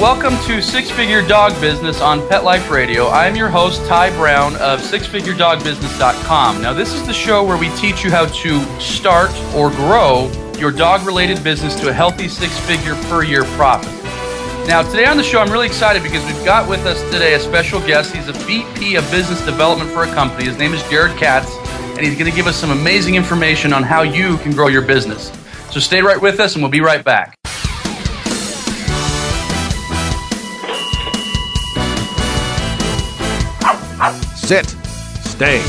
welcome to Six Figure Dog Business on Pet Life Radio. I am your host, Ty Brown of SixFigureDogBusiness.com. Now, this is the show where we teach you how to start or grow your dog related business to a healthy six figure per year profit. Now, today on the show, I'm really excited because we've got with us today a special guest. He's a VP of Business Development for a company. His name is Jared Katz, and he's going to give us some amazing information on how you can grow your business. So stay right with us, and we'll be right back. Sit. Stay.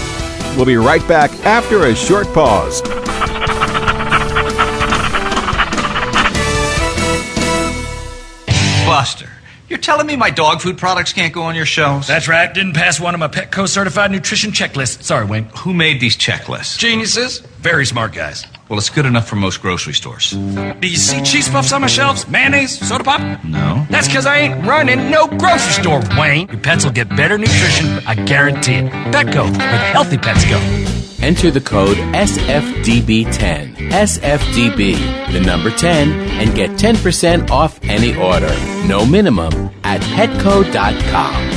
We'll be right back after a short pause. Buster, you're telling me my dog food products can't go on your shelves? That's right. Didn't pass one of my Petco certified nutrition checklists. Sorry, Wayne. Who made these checklists? Geniuses. Very smart guys. Well, it's good enough for most grocery stores. Do you see cheese puffs on my shelves? Mayonnaise? Soda pop? No. That's because I ain't running no grocery store, Wayne. Your pets will get better nutrition. I guarantee it. Petco, where healthy pets go. Enter the code SFDB10. SFDB, the number 10, and get 10% off any order. No minimum at petco.com.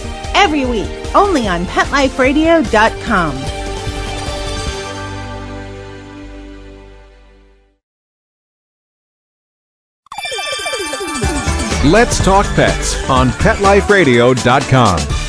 every week, only on PetLifeRadio.com. Let's talk pets on PetLifeRadio.com.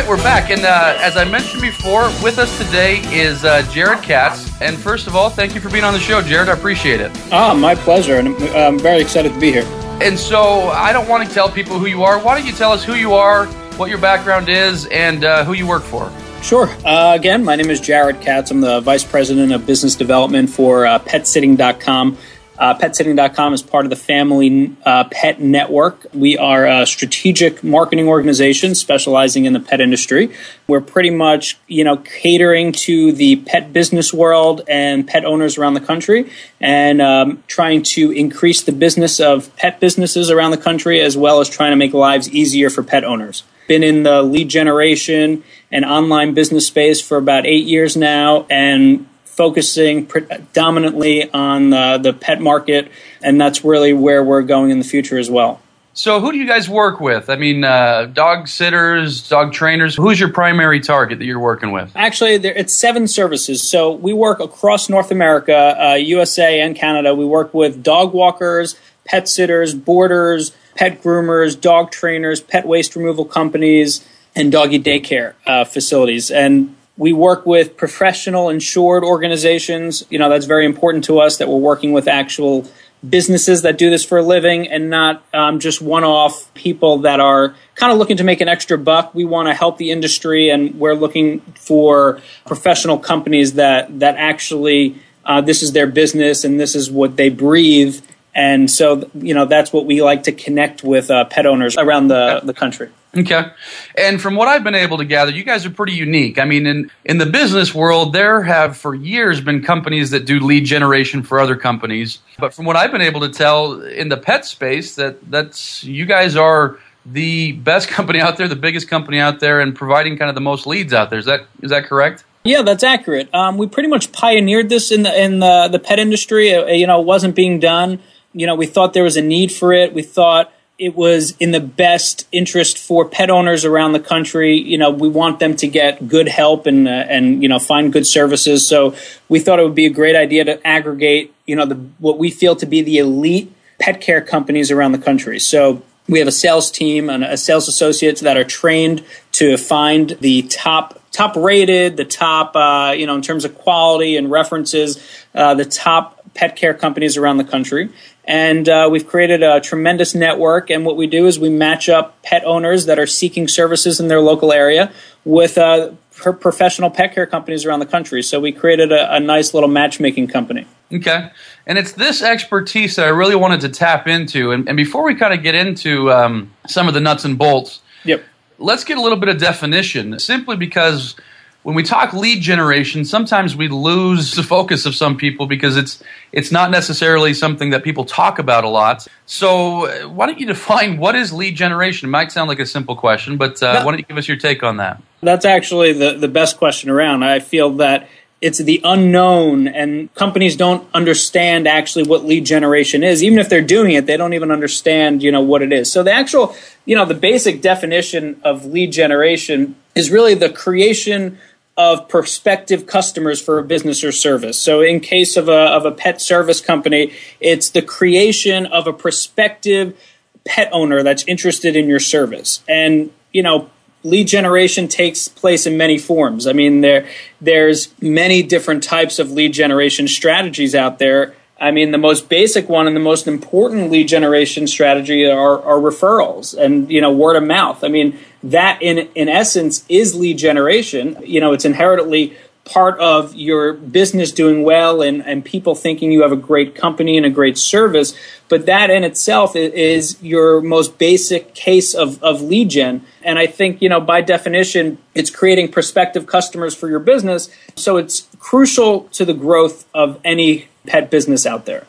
right, we're back, and uh, as I mentioned before, with us today is uh, Jared Katz. And first of all, thank you for being on the show, Jared. I appreciate it. Ah, my pleasure, and I'm very excited to be here. And so, I don't want to tell people who you are. Why don't you tell us who you are, what your background is, and uh, who you work for? Sure. Uh, again, my name is Jared Katz. I'm the Vice President of Business Development for uh, PetSitting.com. Uh, PetSitting.com is part of the Family uh, Pet Network. We are a strategic marketing organization specializing in the pet industry. We're pretty much, you know, catering to the pet business world and pet owners around the country, and um, trying to increase the business of pet businesses around the country, as well as trying to make lives easier for pet owners. Been in the lead generation and online business space for about eight years now, and focusing predominantly on uh, the pet market, and that's really where we're going in the future as well. So, who do you guys work with? I mean, uh, dog sitters, dog trainers. Who's your primary target that you're working with? Actually, there, it's seven services. So we work across North America, uh, USA, and Canada. We work with dog walkers, pet sitters, boarders, pet groomers, dog trainers, pet waste removal companies, and doggy daycare uh, facilities. And we work with professional insured organizations. You know, that's very important to us that we're working with actual businesses that do this for a living and not um, just one off people that are kind of looking to make an extra buck. We want to help the industry and we're looking for professional companies that, that actually uh, this is their business and this is what they breathe. And so, you know, that's what we like to connect with uh, pet owners around the, the country. Okay. And from what I've been able to gather, you guys are pretty unique. I mean, in, in the business world, there have for years been companies that do lead generation for other companies. But from what I've been able to tell in the pet space, that that's you guys are the best company out there, the biggest company out there, and providing kind of the most leads out there. Is that is that correct? Yeah, that's accurate. Um, we pretty much pioneered this in the in the, the pet industry. Uh, you know, it wasn't being done. You know, we thought there was a need for it. We thought it was in the best interest for pet owners around the country. You know, we want them to get good help and uh, and you know find good services. So we thought it would be a great idea to aggregate you know the what we feel to be the elite pet care companies around the country. So we have a sales team and a sales associates that are trained to find the top top rated, the top uh, you know in terms of quality and references, uh, the top pet care companies around the country. And uh, we've created a tremendous network. And what we do is we match up pet owners that are seeking services in their local area with uh, professional pet care companies around the country. So we created a, a nice little matchmaking company. Okay. And it's this expertise that I really wanted to tap into. And, and before we kind of get into um, some of the nuts and bolts, yep. let's get a little bit of definition simply because when we talk lead generation, sometimes we lose the focus of some people because it's it's not necessarily something that people talk about a lot. So, uh, why don't you define what is lead generation? It might sound like a simple question, but uh, why don't you give us your take on that? That's actually the the best question around. I feel that it's the unknown and companies don't understand actually what lead generation is even if they're doing it they don't even understand you know what it is so the actual you know the basic definition of lead generation is really the creation of prospective customers for a business or service. So, in case of a, of a pet service company, it's the creation of a prospective pet owner that's interested in your service. And, you know, lead generation takes place in many forms. I mean, there there's many different types of lead generation strategies out there. I mean, the most basic one and the most important lead generation strategy are, are referrals and you know word of mouth. I mean, that in in essence is lead generation. You know, it's inherently part of your business doing well and, and people thinking you have a great company and a great service. But that in itself is your most basic case of, of lead gen. And I think, you know, by definition, it's creating prospective customers for your business. So it's crucial to the growth of any pet business out there.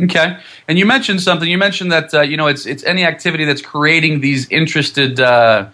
Okay, and you mentioned something. You mentioned that uh, you know it's it's any activity that's creating these interested uh,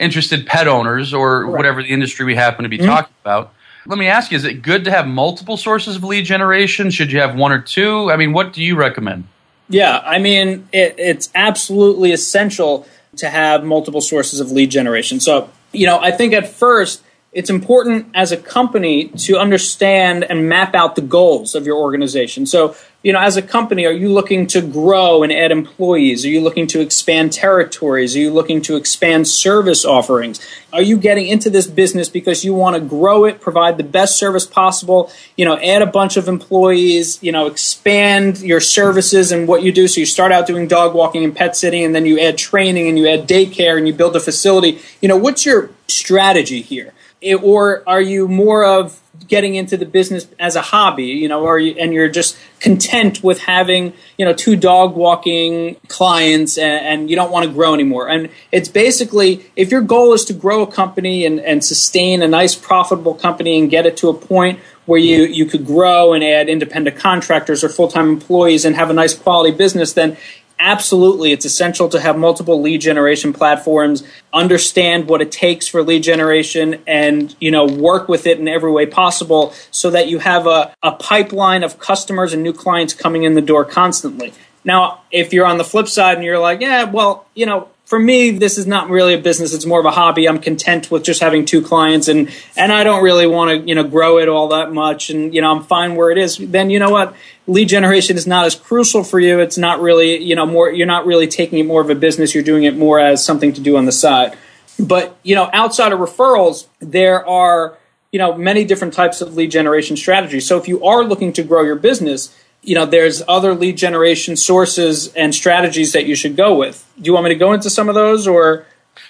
interested pet owners or whatever the industry we happen to be mm-hmm. talking about. Let me ask you: Is it good to have multiple sources of lead generation? Should you have one or two? I mean, what do you recommend? Yeah, I mean, it, it's absolutely essential to have multiple sources of lead generation. So, you know, I think at first it's important as a company to understand and map out the goals of your organization. So, you know, as a company, are you looking to grow and add employees? Are you looking to expand territories? Are you looking to expand service offerings? Are you getting into this business because you want to grow it, provide the best service possible, you know, add a bunch of employees, you know, expand your services and what you do? So you start out doing dog walking and pet sitting, and then you add training and you add daycare and you build a facility. You know, what's your strategy here? It, or are you more of getting into the business as a hobby, you know, or you, and you're just content with having, you know, two dog walking clients and, and you don't want to grow anymore. And it's basically if your goal is to grow a company and, and sustain a nice profitable company and get it to a point where you, you could grow and add independent contractors or full time employees and have a nice quality business, then absolutely it's essential to have multiple lead generation platforms understand what it takes for lead generation and you know work with it in every way possible so that you have a, a pipeline of customers and new clients coming in the door constantly now if you're on the flip side and you're like yeah well you know for me, this is not really a business. It's more of a hobby. I'm content with just having two clients, and and I don't really want to you know grow it all that much, and you know I'm fine where it is. Then you know what, lead generation is not as crucial for you. It's not really you know more. You're not really taking it more of a business. You're doing it more as something to do on the side. But you know, outside of referrals, there are you know many different types of lead generation strategies. So if you are looking to grow your business you know, there's other lead generation sources and strategies that you should go with. Do you want me to go into some of those or?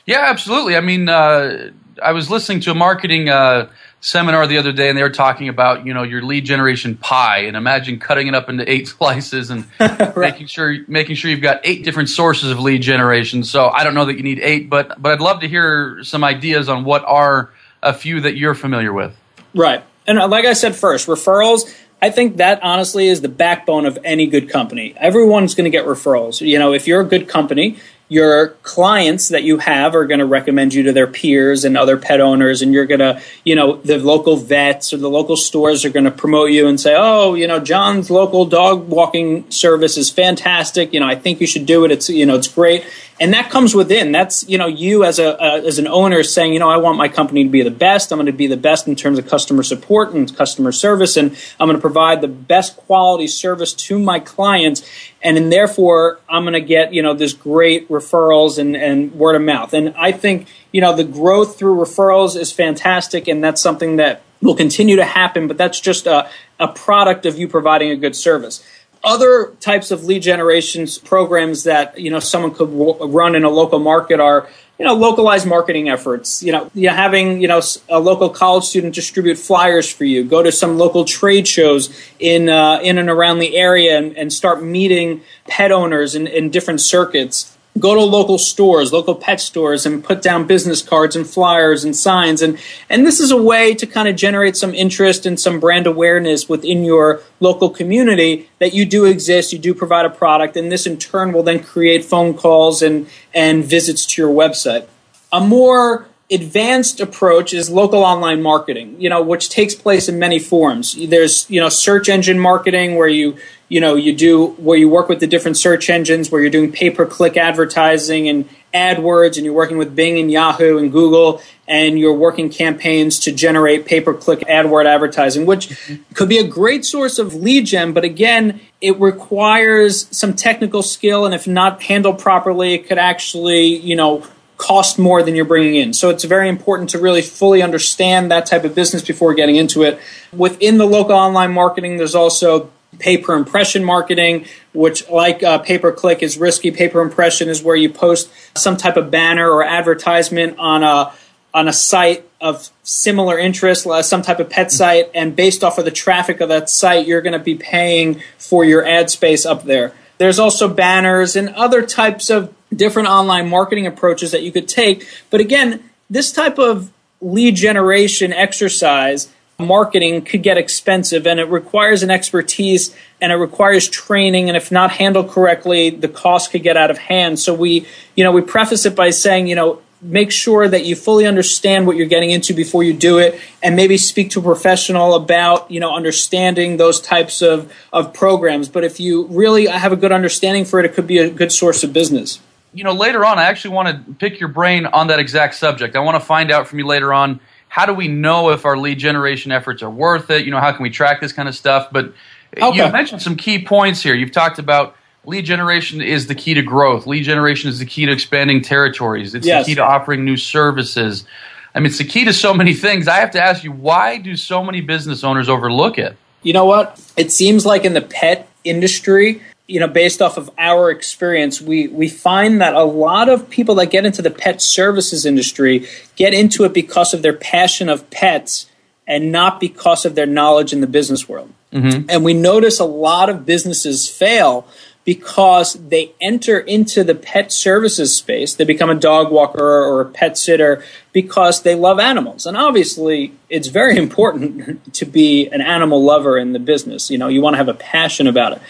Yeah, absolutely. I mean, uh, I was listening to a marketing uh, seminar the other day and they were talking about you know your lead generation pie and imagine cutting it up into eight slices and right. making sure making sure you've got eight different sources of lead generation so i don't know that you need eight but but i'd love to hear some ideas on what are a few that you're familiar with right and uh, like i said first referrals I think that honestly is the backbone of any good company. Everyone's going to get referrals. You know, if you're a good company, your clients that you have are going to recommend you to their peers and other pet owners and you're going to you know the local vets or the local stores are going to promote you and say oh you know john's local dog walking service is fantastic. You know i think you should do it. It's you know it's great. And that comes within. That's you know you as a uh, as an owner saying you know i want my company to be the best. I'm going to be the best in terms of customer support and customer service and i'm going to provide the best quality service to my clients and then therefore i'm going to get you know this great referrals and, and word of mouth. And i think you know the growth through referrals is fantastic and that's something that will continue to happen but that's just a, a product of you providing a good service. Other types of lead generations programs that you know someone could w- run in a local market are you know localized marketing efforts. You know you having you know a local college student distribute flyers for you go to some local trade shows in uh, in and around the area and, and start meeting pet owners in, in different circuits go to local stores, local pet stores, and put down business cards and flyers and signs. And, and this is a way to kind of generate some interest and some brand awareness within your local community that you do exist, you do provide a product, and this in turn will then create phone calls and, and visits to your website. A more advanced approach is local online marketing, you know, which takes place in many forms. There's, you know, search engine marketing where you, you know, you do where you work with the different search engines where you're doing pay-per-click advertising and AdWords and you're working with Bing and Yahoo and Google and you're working campaigns to generate pay-per-click AdWord advertising, which mm-hmm. could be a great source of lead gen, but again, it requires some technical skill and if not handled properly, it could actually, you know, cost more than you're bringing in. So it's very important to really fully understand that type of business before getting into it. Within the local online marketing, there's also pay per impression marketing, which, like uh, pay per click, is risky. Pay per impression is where you post some type of banner or advertisement on a on a site of similar interest, some type of pet site, and based off of the traffic of that site, you're going to be paying for your ad space up there. There's also banners and other types of different online marketing approaches that you could take. But again, this type of lead generation exercise marketing could get expensive and it requires an expertise and it requires training and if not handled correctly the cost could get out of hand. So we you know we preface it by saying you know make sure that you fully understand what you're getting into before you do it and maybe speak to a professional about you know understanding those types of of programs. But if you really have a good understanding for it it could be a good source of business. You know, later on, I actually want to pick your brain on that exact subject. I want to find out from you later on how do we know if our lead generation efforts are worth it? You know, how can we track this kind of stuff? But okay. you mentioned some key points here. You've talked about lead generation is the key to growth. Lead generation is the key to expanding territories. It's yes. the key to offering new services. I mean, it's the key to so many things. I have to ask you, why do so many business owners overlook it? You know what? It seems like in the pet industry, you know, based off of our experience, we, we find that a lot of people that get into the pet services industry get into it because of their passion of pets and not because of their knowledge in the business world. Mm-hmm. And we notice a lot of businesses fail because they enter into the pet services space. They become a dog walker or a pet sitter because they love animals. And obviously, it's very important to be an animal lover in the business. You know, you want to have a passion about it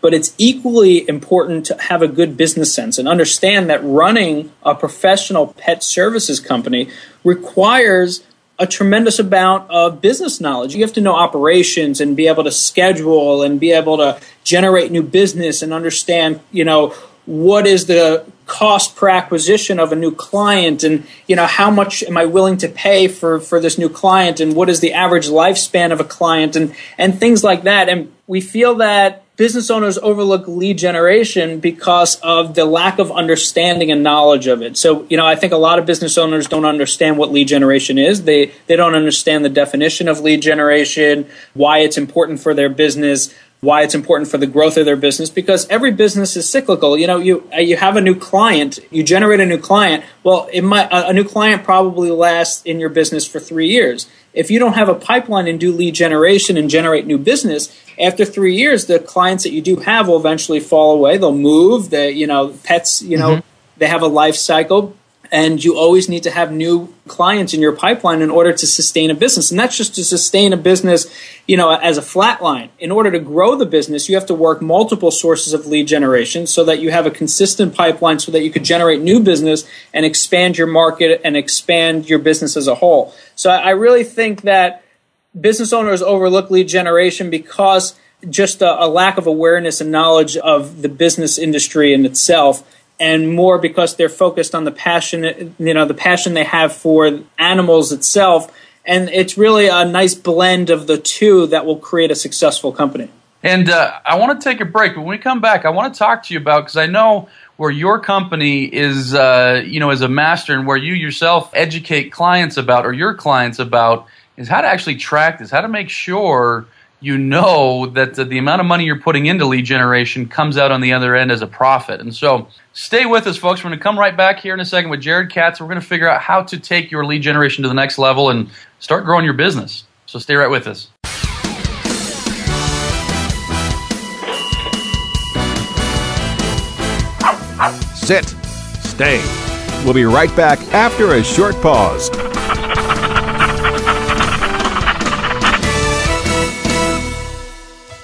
but it's equally important to have a good business sense and understand that running a professional pet services company requires a tremendous amount of business knowledge. You have to know operations and be able to schedule and be able to generate new business and understand, you know, what is the cost per acquisition of a new client and you know how much am i willing to pay for for this new client and what is the average lifespan of a client and and things like that and we feel that business owners overlook lead generation because of the lack of understanding and knowledge of it. So, you know, I think a lot of business owners don't understand what lead generation is. They they don't understand the definition of lead generation, why it's important for their business, why it's important for the growth of their business because every business is cyclical. You know, you uh, you have a new client, you generate a new client. Well, it might a new client probably lasts in your business for 3 years if you don't have a pipeline and do lead generation and generate new business, after three years, the clients that you do have will eventually fall away. They'll move. The you know pets, you know, mm-hmm. they have a life cycle and you always need to have new clients in your pipeline in order to sustain a business. And that's just to sustain a business you know as a flat line in order to grow the business you have to work multiple sources of lead generation so that you have a consistent pipeline so that you could generate new business and expand your market and expand your business as a whole. So i really think that business owners overlook lead generation because just a, a lack of awareness and knowledge of the business industry in itself and more because they're focused on the passion, you know, the passion they have for animals itself. And it's really a nice blend of the two that will create a successful company. And uh, I want to take a break, but when we come back, I want to talk to you about because I know where your company is, uh, you know, as a master, and where you yourself educate clients about or your clients about is how to actually track this, how to make sure you know that the, amount of money you're putting into lead generation comes out on the other end as a profit. And so stay with us, folks. We're going to come right back here in a second with Jared Katz. We're going to figure out how to take your lead generation to the next level and start growing your business. So stay right with us. Sit. Stay. We'll be right back after a short pause.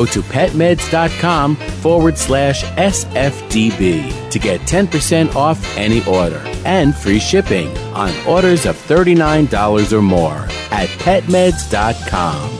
Go to petmeds.com forward slash SFDB to get 10% off any order and free shipping on orders of $39 or more at petmeds.com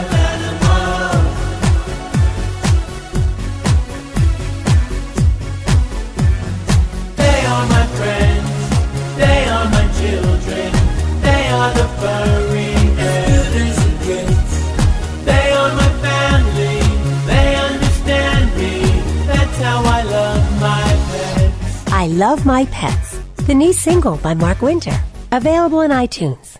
available. They are my friends, they are my children, they are the furry elders kids. They are my family, they understand me, that's how I love my pets. I Love My Pets, the new single by Mark Winter, available in iTunes.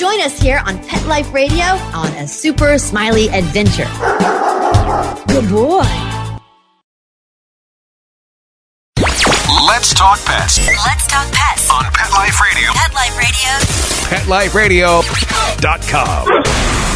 Join us here on Pet Life Radio on A Super Smiley Adventure. Good boy. Let's talk pets. Let's talk pets on Pet Life Radio. Pet Life Radio. PetLifeRadio.com.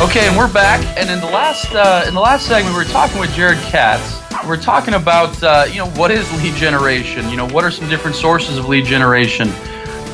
Okay, and we're back. And in the last uh, in the last segment, we were talking with Jared Katz we're talking about uh, you know what is lead generation. You know what are some different sources of lead generation.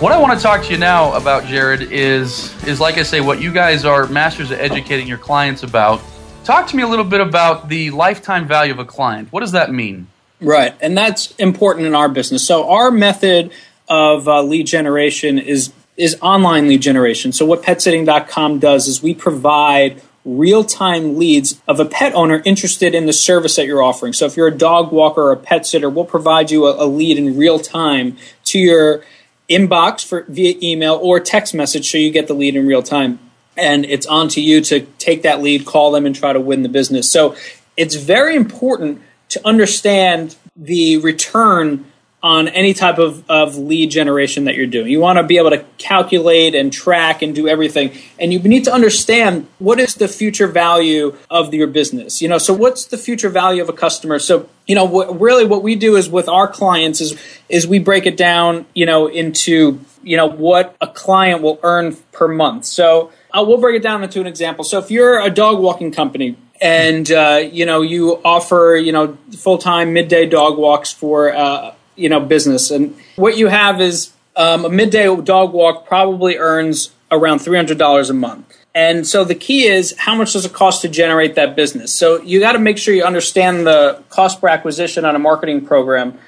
What I want to talk to you now about, Jared, is is like I say, what you guys are masters at educating your clients about. Talk to me a little bit about the lifetime value of a client. What does that mean? Right, and that's important in our business. So our method of uh, lead generation is is online lead generation. So what PetSitting.com does is we provide real time leads of a pet owner interested in the service that you're offering. So if you're a dog walker or a pet sitter, we'll provide you a, a lead in real time to your inbox for via email or text message so you get the lead in real time. And it's on to you to take that lead, call them, and try to win the business. So it's very important to understand the return on any type of, of lead generation that you're doing. You want to be able to calculate and track and do everything. And you need to understand what is the future value of your business. You know, so what's the future value of a customer? So, you know, really what we do is with our clients is is we break it down, you know, into, you know, what a client will earn per month. So, uh, we'll break it down into an example. So, if you're a dog walking company, and uh, you know you offer you know full time midday dog walks for uh, you know business. And what you have is um, a midday dog walk probably earns around $300 a month. And so the key is how much does it cost to generate that business? So you got to make sure you understand the cost per acquisition on a marketing program.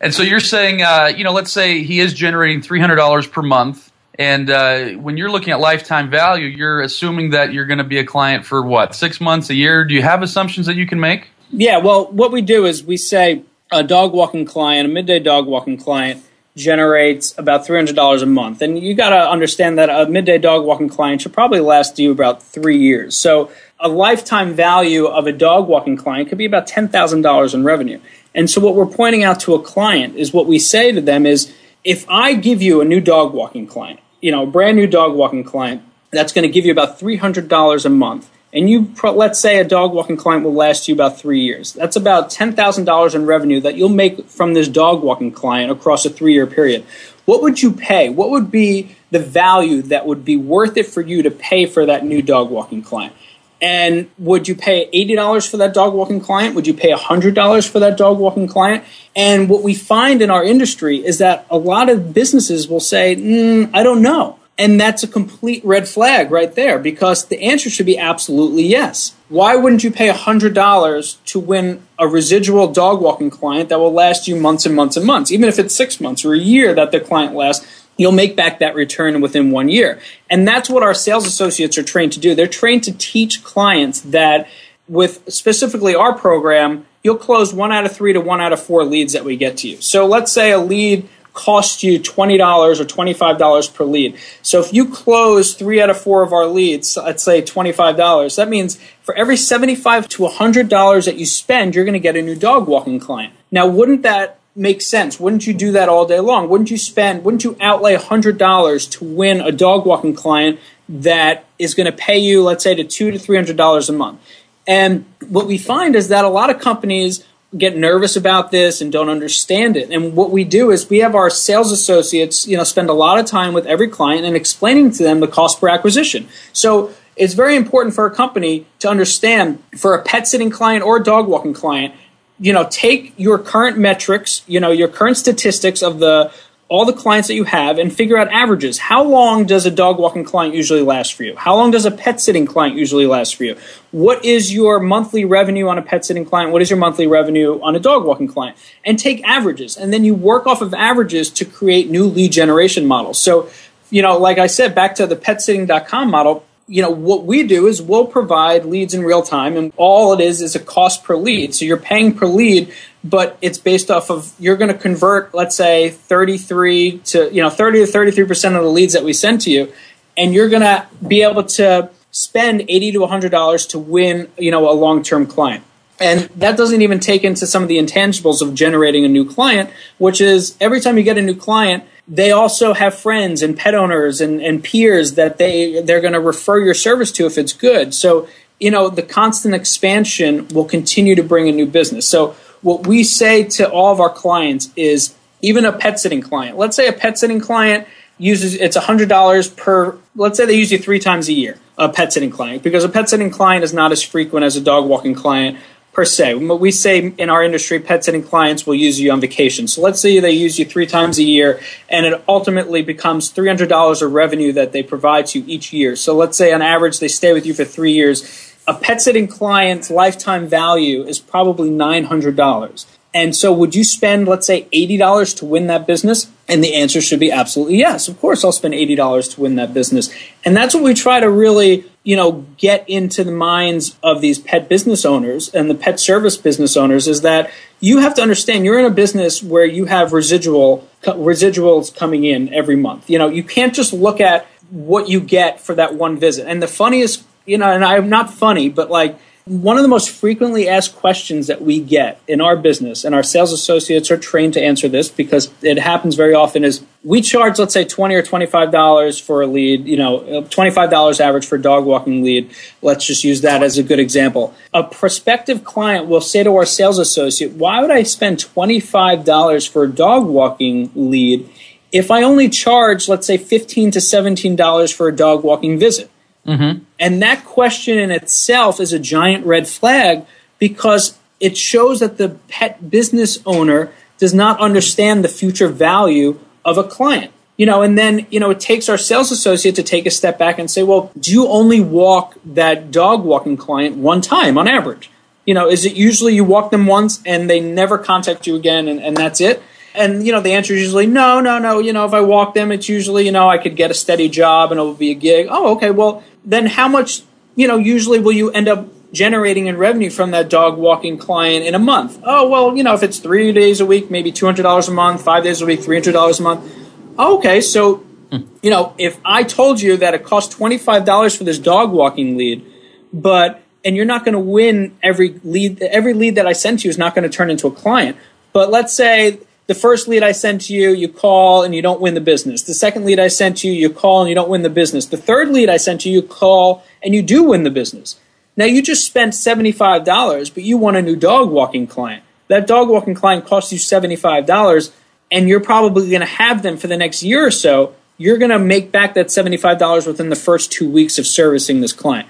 And so you're saying uh, you know let's say he is generating $300 per month and uh, when you're looking at lifetime value you're assuming that you're going to be a client for what six months a year? Do you have assumptions that you can make? Yeah well what we do is we say a dog walking client, a midday dog walking client, generates about $300 a month. And you got to understand that a midday dog walking client should probably last you about three years. So a lifetime value of a dog walking client could be about $10,000 in revenue. And so what we're pointing out to a client is what we say to them is if I give you a new dog walking client, you know, a brand new dog walking client, that's going to give you about $300 a month and you let's say a dog walking client will last you about three years that's about $10000 in revenue that you'll make from this dog walking client across a three year period what would you pay what would be the value that would be worth it for you to pay for that new dog walking client and would you pay $80 for that dog walking client? Would you pay $100 for that dog walking client? And what we find in our industry is that a lot of businesses will say, mm, I don't know. And that's a complete red flag right there because the answer should be absolutely yes. Why wouldn't you pay $100 to win a residual dog walking client that will last you months and months and months? Even if it's six months or a year that the client lasts, you'll make back that return within one year. And that's what our sales associates are trained to do. They're trained to teach clients that with specifically our program, you'll close one out of three to one out of four leads that we get to you. So let's say a lead cost you $20 or $25 per lead. So if you close three out of four of our leads, let's say $25, that means for every 75 to $100 that you spend, you're going to get a new dog walking client. Now, wouldn't that make sense? Wouldn't you do that all day long? Wouldn't you spend, wouldn't you outlay $100 to win a dog walking client that is going to pay you, let's say, to two to $300 a month? And what we find is that a lot of companies get nervous about this and don't understand it. And what we do is we have our sales associates, you know, spend a lot of time with every client and explaining to them the cost per acquisition. So it's very important for a company to understand for a pet sitting client or a dog walking client, you know, take your current metrics, you know, your current statistics of the all the clients that you have and figure out averages. How long does a dog walking client usually last for you? How long does a pet sitting client usually last for you? What is your monthly revenue on a pet sitting client? What is your monthly revenue on a dog walking client? And take averages. And then you work off of averages to create new lead generation models. So, you know, like I said, back to the petsitting.com model, you know what we do is we'll provide leads in real time and all it is is a cost per lead. So you're paying per lead but it's based off of you're going to convert let's say 33 to you know 30 to 33 percent of the leads that we send to you and you're going to be able to spend 80 to 100 dollars to win you know a long-term client and that doesn't even take into some of the intangibles of generating a new client which is every time you get a new client they also have friends and pet owners and, and peers that they they're going to refer your service to if it's good. So you know the constant expansion will continue to bring a new business. So what we say to all of our clients is even a pet sitting client let's say a pet sitting client uses it's $100 per let's say they use you three times a year a pet sitting client because a pet sitting client is not as frequent as a dog walking client per se. We say in our industry, pet sitting clients will use you on vacation. So let's say they use you three times a year, and it ultimately becomes $300 of revenue that they provide to you each year. So let's say on average they stay with you for three years. A pet sitting client's lifetime value is probably $900. And so, would you spend, let's say, $80 to win that business? And the answer should be absolutely yes. Of course, I'll spend $80 to win that business. And that's what we try to really, you know, get into the minds of these pet business owners and the pet service business owners is that you have to understand you're in a business where you have residual residuals coming in every month. You know, you can't just look at what you get for that one visit. And the funniest, you know, and I'm not funny, but like One of the most frequently asked questions that we get in our business, and our sales associates are trained to answer this because it happens very often, is we charge, let's say, twenty or twenty-five dollars for a lead. You know, twenty-five dollars average for a dog walking lead. Let's just use that as a good example. A prospective client will say to our sales associate, "Why would I spend twenty-five dollars for a dog walking lead if I only charge, let's say, fifteen to seventeen dollars for a dog walking visit?" Mm-hmm. And that question in itself is a giant red flag because it shows that the pet business owner does not understand the future value of a client. You know, and then, you know, it takes our sales associate to take a step back and say, well, do you only walk that dog walking client one time on average? You know, is it usually you walk them once and they never contact you again and, and that's it? And, you know, the answer is usually no, no, no. You know, if I walk them, it's usually, you know, I could get a steady job and it will be a gig. Oh, okay. Well, then how much, you know, usually will you end up generating in revenue from that dog walking client in a month? Oh, well, you know, if it's three days a week, maybe $200 a month, five days a week, $300 a month. Okay. So, hmm. you know, if I told you that it costs $25 for this dog walking lead, but, and you're not going to win every lead, every lead that I send to you is not going to turn into a client. But let's say the first lead I sent to you, you call and you don't win the business. The second lead I sent to you, you call and you don't win the business. The third lead I sent to you, you call and you do win the business. Now you just spent $75, but you want a new dog walking client. That dog walking client costs you $75 and you're probably going to have them for the next year or so. You're going to make back that $75 within the first two weeks of servicing this client.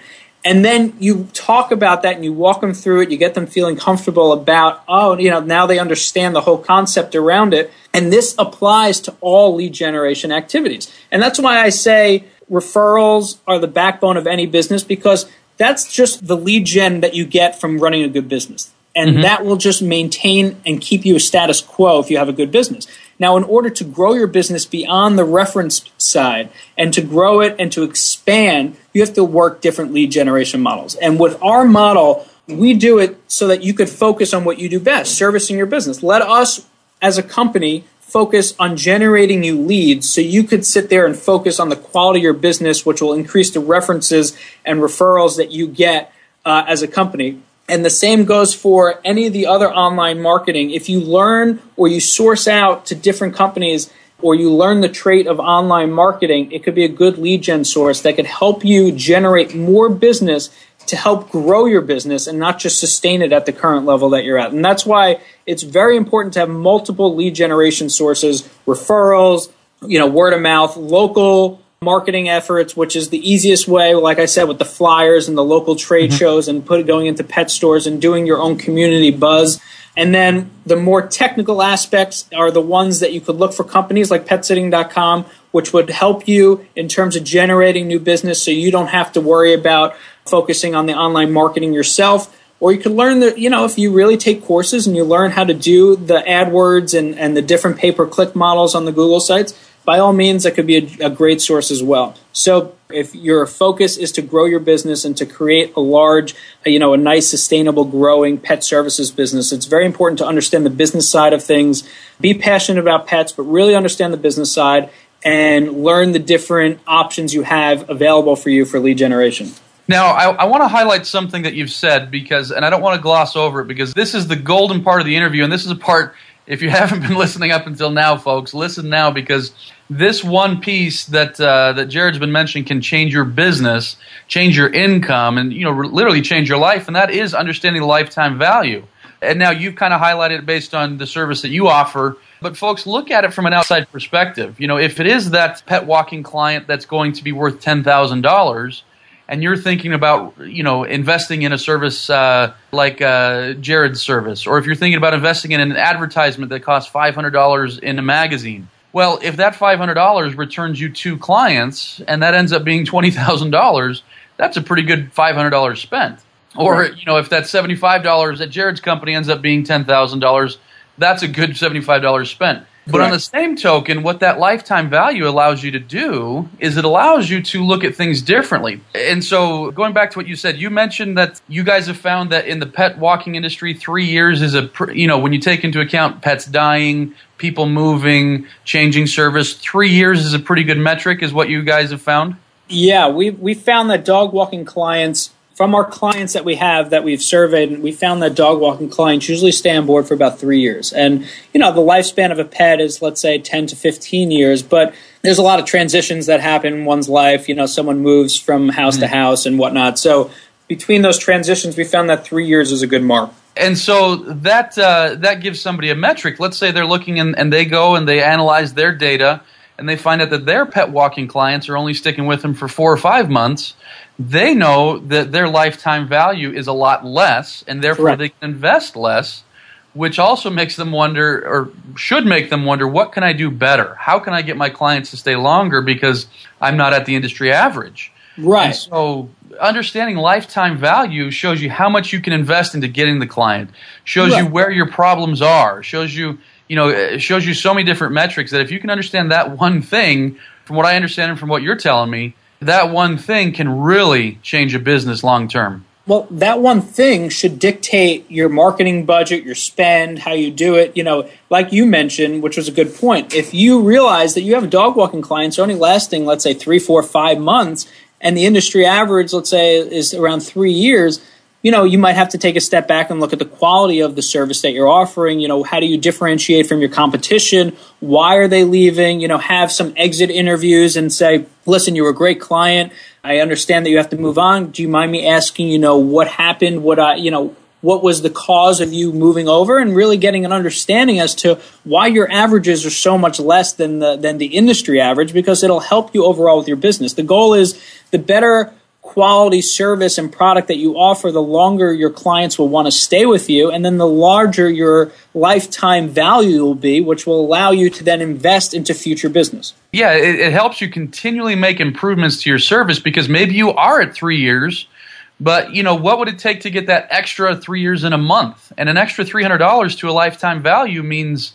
And then you talk about that and you walk them through it. You get them feeling comfortable about, oh, you know, now they understand the whole concept around it. And this applies to all lead generation activities. And that's why I say referrals are the backbone of any business because that's just the lead gen that you get from running a good business. And Mhm. that will just maintain and keep you a status quo if you have a good business. Now, in order to grow your business beyond the reference side and to grow it and to expand, you have to work different lead generation models. And with our model, we do it so that you could focus on what you do best, servicing your business. Let us, as a company, focus on generating you leads so you could sit there and focus on the quality of your business, which will increase the references and referrals that you get uh, as a company. And the same goes for any of the other online marketing. If you learn or you source out to different companies or you learn the trait of online marketing, it could be a good lead gen source that could help you generate more business to help grow your business and not just sustain it at the current level that you're at. And that's why it's very important to have multiple lead generation sources, referrals, you know, word of mouth, local marketing efforts, which is the easiest way, like I said, with the flyers and the local trade mm-hmm. shows and put going into pet stores and doing your own community buzz. And then the more technical aspects are the ones that you could look for companies like petsitting.com, which would help you in terms of generating new business so you don't have to worry about focusing on the online marketing yourself. Or you could learn that, you know, if you really take courses and you learn how to do the AdWords and, and the different pay per click models on the Google sites, by all means, that could be a, a great source as well. So if your focus is to grow your business and to create a large, uh, you know, a nice, sustainable, growing pet services business, it's very important to understand the business side of things. Be passionate about pets, but really understand the business side and learn the different options you have available for you for lead generation. Now, I, I want to highlight something that you've said because, and I don't want to gloss over it because this is the golden part of the interview, and this is a part. If you haven't been listening up until now, folks, listen now because this one piece that uh, that Jared's been mentioning can change your business, change your income, and you know, literally change your life, and that is understanding lifetime value. And now you've kind of highlighted it based on the service that you offer. But folks, look at it from an outside perspective. You know, if it is that pet walking client that's going to be worth ten thousand dollars, and you're thinking about you know investing in a service uh, like uh, Jared's service, or if you're thinking about investing in an advertisement that costs five hundred dollars in a magazine. Well, if that five hundred dollars returns you two clients, and that ends up being twenty thousand dollars, that's a pretty good five hundred dollars spent. Or Right. you know, if that seventy five dollars at Jared's company ends up being ten thousand dollars, that's a good seventy five dollars spent. But on the same token, what that lifetime value allows you to do is it allows you to look at things differently. And so, going back to what you said, you mentioned that you guys have found that in the pet walking industry, three years is a, you know, when you take into account pets dying, people moving, changing service, three years is a pretty good metric, is what you guys have found? Yeah, we we found that dog walking clients from our clients that we have that we've surveyed, we found that dog walking clients usually stay on board for about three years. And, you know, the lifespan of a pet is, let's say, 10 to 15 years, but there's a lot of transitions that happen in one's life. You know, someone moves from house to house and whatnot. So between those transitions, we found that three years is a good mark. And so that uh, that gives somebody a metric. Let's say they're looking and, and they go and they analyze their data and they find out that their pet walking clients are only sticking with them for four or five months. They know that their lifetime value is a lot less, and therefore Correct. they can invest less, which also makes them wonder, or should make them wonder, what can I do better? How can I get my clients to stay longer because I'm not at the industry average? Right. And so understanding lifetime value shows you how much you can invest into getting the client, shows you where your problems are, shows you, you know, it shows you so many different metrics that if you can understand that one thing, from what I understand and from what you're telling me, that one thing can really change a business long term. Well, that one thing should dictate your marketing budget, your spend, how you do it. You know, like you mentioned, which was a good point. If you realize that you have dog walking clients only lasting, let's say, three, four, five months, and the industry average, let's say, is around three years, you know, you might have to take a step back and look at the quality of the service that you're offering. You know, how do you differentiate from your competition? Why are they leaving? You know, have some exit interviews and say, listen, you were a great client. I understand that you have to move on. Do you mind me asking, you know, what happened? What I, you know, what was the cause of you moving over and really getting an understanding as to why your averages are so much less than the than the industry average because it'll help you overall with your business. The goal is the better quality service and product that you offer, the longer your clients will want to stay with you, and then the larger your lifetime value will be, which will allow you to then invest into future business. Yeah, it, it helps you continually make improvements to your service because maybe you are at three years, but you know what would it take to get that extra three years in a month? And an extra three hundred dollars to a lifetime value means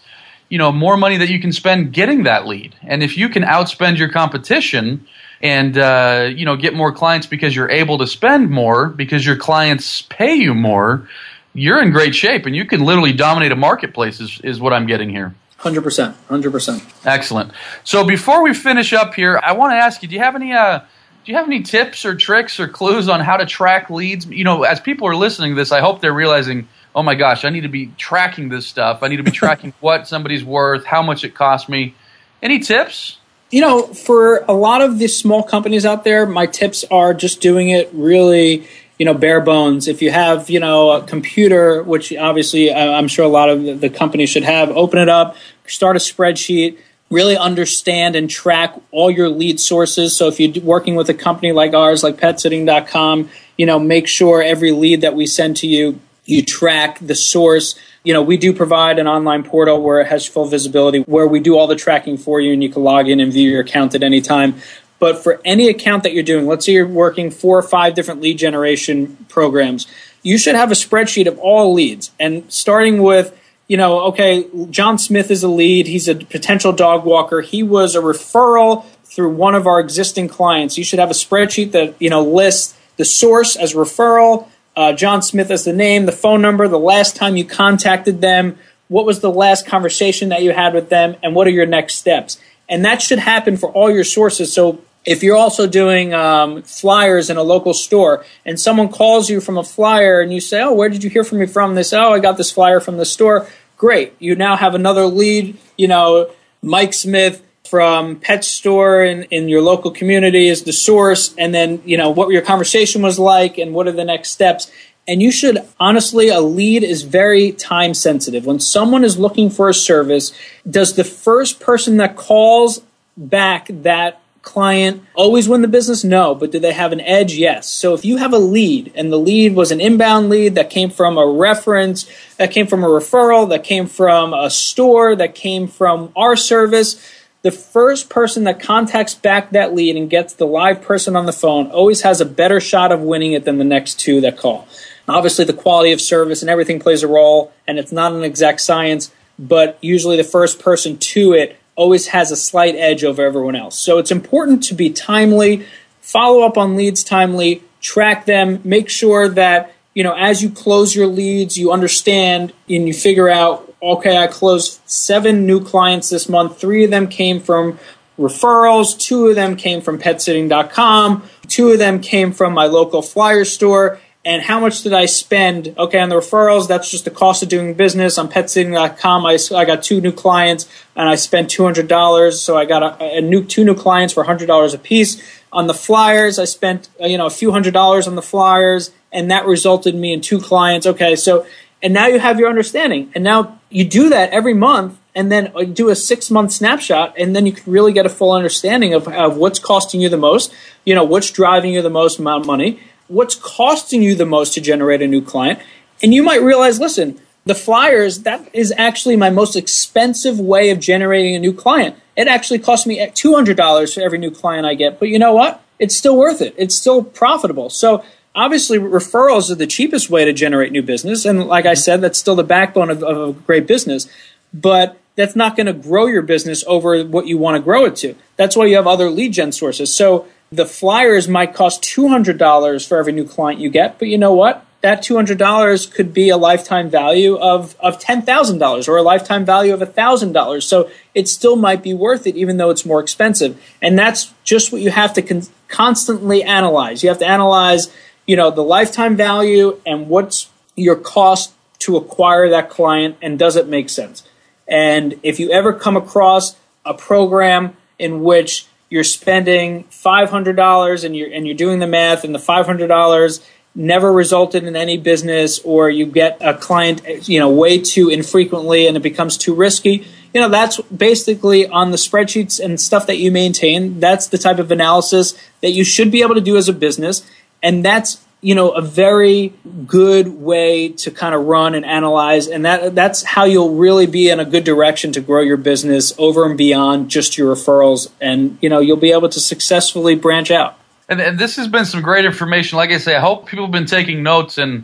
you know more money that you can spend getting that lead. And if you can outspend your competition and uh, you know get more clients because you're able to spend more because your clients pay you more, you're in great shape and you can literally dominate a marketplace. Is, is what I'm getting here. Hundred percent, hundred percent. Excellent. So before we finish up here, I want to ask you: Do you have any uh, do you have any tips or tricks or clues on how to track leads? You know, as people are listening to this, I hope they're realizing, oh my gosh, I need to be tracking this stuff. I need to be tracking what somebody's worth, how much it cost me. Any tips? You know, for a lot of the small companies out there, my tips are just doing it really, you know, bare bones. If you have, you know, a computer, which obviously uh, I'm sure a lot of the- the companies should have, open it up, start a spreadsheet, really understand and track all your lead sources. So if you're working with a company like ours, like petsitting.com, you know, make sure every lead that we send to you, you track the source. You know, we do provide an online portal where it has full visibility, where we do all the tracking for you and you can log in and view your account at any time. But for any account that you're doing, let's say you're working four or five different lead generation programs, you should have a spreadsheet of all leads. And starting with, you know, okay, John Smith is a lead. He's a potential dog walker. He was a referral through one of our existing clients. You should have a spreadsheet that, you know, lists the source as referral, uh, John Smith as the name, the phone number, the last time you contacted them, what was the last conversation that you had with them, and what are your next steps. And that should happen for all your sources. So if you're also doing um, flyers in a local store and someone calls you from a flyer and you say, Oh, where did you hear from me from? Say, Oh, I got this flyer from the store. Great. You now have another lead, you know, Mike Smith from pet store in, in your local community is the source and then you know what your conversation was like and what are the next steps. And you should honestly a lead is very time sensitive. When someone is looking for a service does the first person that calls back that client always win the business? No but do they have an edge? Yes. So if you have a lead and the lead was an inbound lead that came from a reference that came from a referral that came from a store that came from our service the first person that contacts back that lead and gets the live person on the phone always has a better shot of winning it than the next two that call. Obviously, the quality of service and everything plays a role, and it's not an exact science, but usually the first person to it always has a slight edge over everyone else. So it's important to be timely, follow up on leads timely, track them, make sure that you know as you close your leads, you understand and you figure out okay, I closed seven new clients this month. Three of them came from referrals, two of them came from petsitting.com, two of them came from my local flyer store. And how much did I spend? Okay, on the referrals, that's just the cost of doing business. On petsitting.com, I, I got two new clients and I spent $200. So I got a, a new two new clients for $100 a piece. On the flyers, I spent uh, you know a few hundred dollars on the flyers, and that resulted me in two clients. Okay, so and now you have your understanding, and now you do that every month, and then do a six month snapshot, and then you can really get a full understanding of, of what's costing you the most. You know what's driving you the most amount of money what's costing you the most to generate a new client. And you might realize, listen, the flyers, that is actually my most expensive way of generating a new client. It actually costs me $200 for every new client I get. But you know what? It's still worth it. It's still profitable. So obviously referrals are the cheapest way to generate new business. And like I mm-hmm. said, that's still the backbone of, of a great business. But that's not going to grow your business over what you want to grow it to. That's why you have other lead gen sources. So the flyers might cost $200 for every new client you get, but you know what? That $200 could be a lifetime value of, of $10,000 or a lifetime value of $1,000. So it still might be worth it, even though it's more expensive. And that's just what you have to con- constantly analyze. You have to analyze, you know, the lifetime value and what's your cost to acquire that client and does it make sense? And if you ever come across a program in which you're spending $500 and you're and you're doing the math and the $500 never resulted in any business or you get a client you know way too infrequently and it becomes too risky you know that's basically on the spreadsheets and stuff that you maintain that's the type of analysis that you should be able to do as a business and that's you know a very good way to kind of run and analyze and that that's how you'll really be in a good direction to grow your business over and beyond just your referrals and you know you'll be able to successfully branch out. And, and this has been some great information. Like i say i hope people have been taking notes and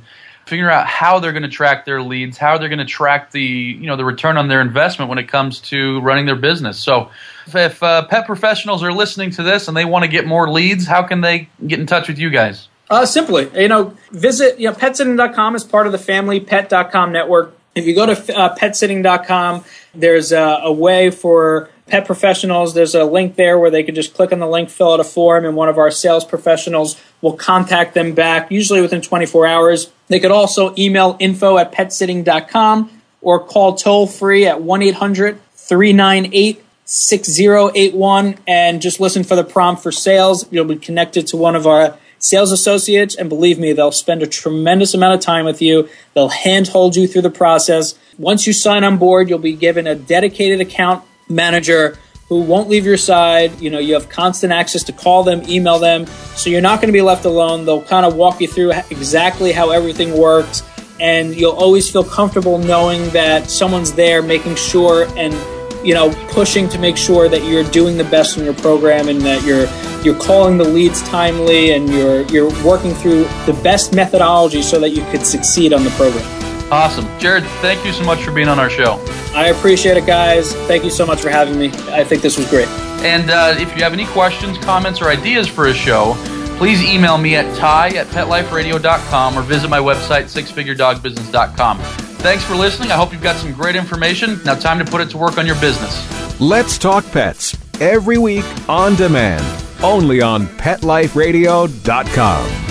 figure out how they're going to track their leads how they're going to track the you know the return on their investment when it comes to running their business so if, if uh, pet professionals are listening to this and they want to get more leads how can they get in touch with you guys uh, simply, you know, visit, you know, petsitting.com is part of the familypet.com network. If you go to uh, petsitting.com, there's a, a, way for pet professionals. There's a link there where they can just click on the link, fill out a form, and one of our sales professionals will contact them back, usually within 24 hours. They could also email info at petsitting.com or call toll free at 1 800 398 6081 and just listen for the prompt for sales. You'll be connected to one of our sales associates, and believe me, they'll spend a tremendous amount of time with you. They'll handhold you through the process. Once you sign on board, you'll be given a dedicated account manager who won't leave your side. You know, you have constant access to call them, email them, so you're not going to be left alone. They'll kind of walk you through exactly how everything works, and you'll always feel comfortable knowing that someone's there making sure and you know pushing to make sure that you're doing the best in your program and that you're you're calling the leads timely and you're you're working through the best methodology so that you could succeed on the program. Awesome. Jared, thank you so much for being on our show. I appreciate it, guys. Thank you so much for having me. I think this was great. And uh, if you have any questions, comments, or ideas for a show, please email me at ty at petliferadio.com or visit my website, sixfiguredogbusiness.com. Thanks for listening. I hope you've got some great information. Now, time to put it to work on your business. Let's Talk Pets every week on demand only on PetLifeRadio.com.